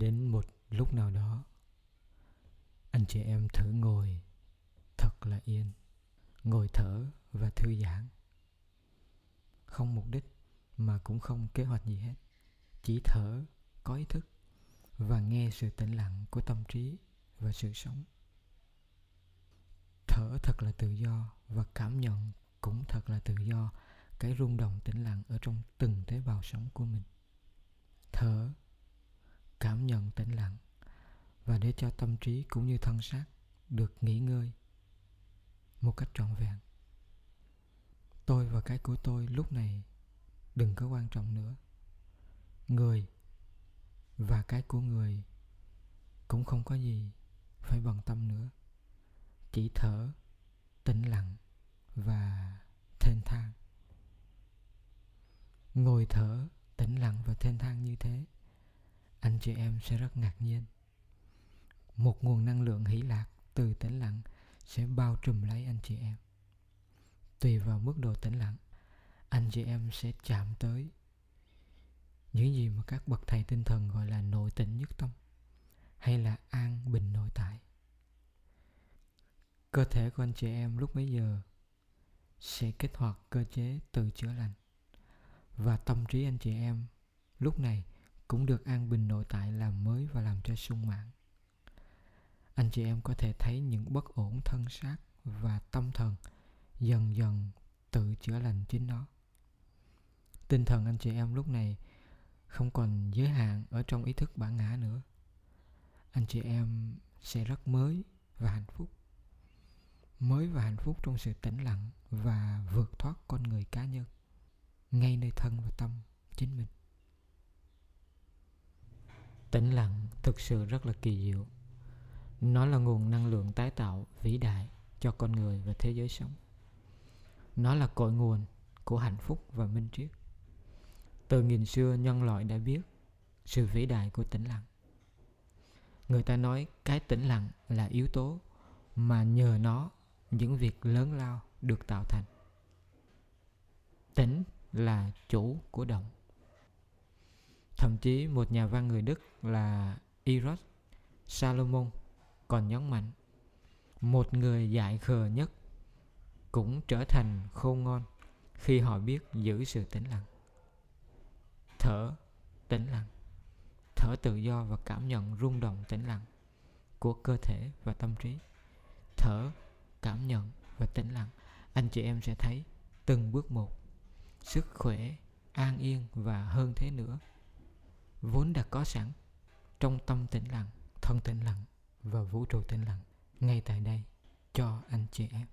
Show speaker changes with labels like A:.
A: đến một lúc nào đó. Anh chị em thử ngồi thật là yên, ngồi thở và thư giãn. Không mục đích mà cũng không kế hoạch gì hết, chỉ thở, có ý thức và nghe sự tĩnh lặng của tâm trí và sự sống. Thở thật là tự do và cảm nhận cũng thật là tự do cái rung động tĩnh lặng ở trong từng tế bào sống của mình. Thở cảm nhận tĩnh lặng và để cho tâm trí cũng như thân xác được nghỉ ngơi một cách trọn vẹn. Tôi và cái của tôi lúc này đừng có quan trọng nữa. Người và cái của người cũng không có gì phải bận tâm nữa. Chỉ thở, tĩnh lặng và thênh thang. Ngồi thở, tĩnh lặng và thênh thang như thế anh chị em sẽ rất ngạc nhiên. Một nguồn năng lượng hỷ lạc từ tĩnh lặng sẽ bao trùm lấy anh chị em. Tùy vào mức độ tĩnh lặng, anh chị em sẽ chạm tới những gì mà các bậc thầy tinh thần gọi là nội tĩnh nhất tâm, hay là an bình nội tại. Cơ thể của anh chị em lúc bấy giờ sẽ kích hoạt cơ chế tự chữa lành, và tâm trí anh chị em lúc này cũng được an bình nội tại làm mới và làm cho sung mãn. Anh chị em có thể thấy những bất ổn thân xác và tâm thần dần dần tự chữa lành chính nó. Tinh thần anh chị em lúc này không còn giới hạn ở trong ý thức bản ngã nữa. Anh chị em sẽ rất mới và hạnh phúc. Mới và hạnh phúc trong sự tĩnh lặng và vượt thoát con người cá nhân, ngay nơi thân và tâm chính mình tĩnh lặng thực sự rất là kỳ diệu. Nó là nguồn năng lượng tái tạo vĩ đại cho con người và thế giới sống. Nó là cội nguồn của hạnh phúc và minh triết. Từ nghìn xưa, nhân loại đã biết sự vĩ đại của tĩnh lặng. Người ta nói cái tĩnh lặng là yếu tố mà nhờ nó những việc lớn lao được tạo thành. Tĩnh là chủ của động thậm chí một nhà văn người đức là eros salomon còn nhấn mạnh, một người dại khờ nhất cũng trở thành khôn ngoan khi họ biết giữ sự tĩnh lặng. Thở tĩnh lặng, thở tự do và cảm nhận rung động tĩnh lặng của cơ thể và tâm trí. Thở, cảm nhận và tĩnh lặng, anh chị em sẽ thấy từng bước một sức khỏe an yên và hơn thế nữa vốn đã có sẵn trong tâm tĩnh lặng, thân tĩnh lặng và vũ trụ tĩnh lặng ngay tại đây cho anh chị em.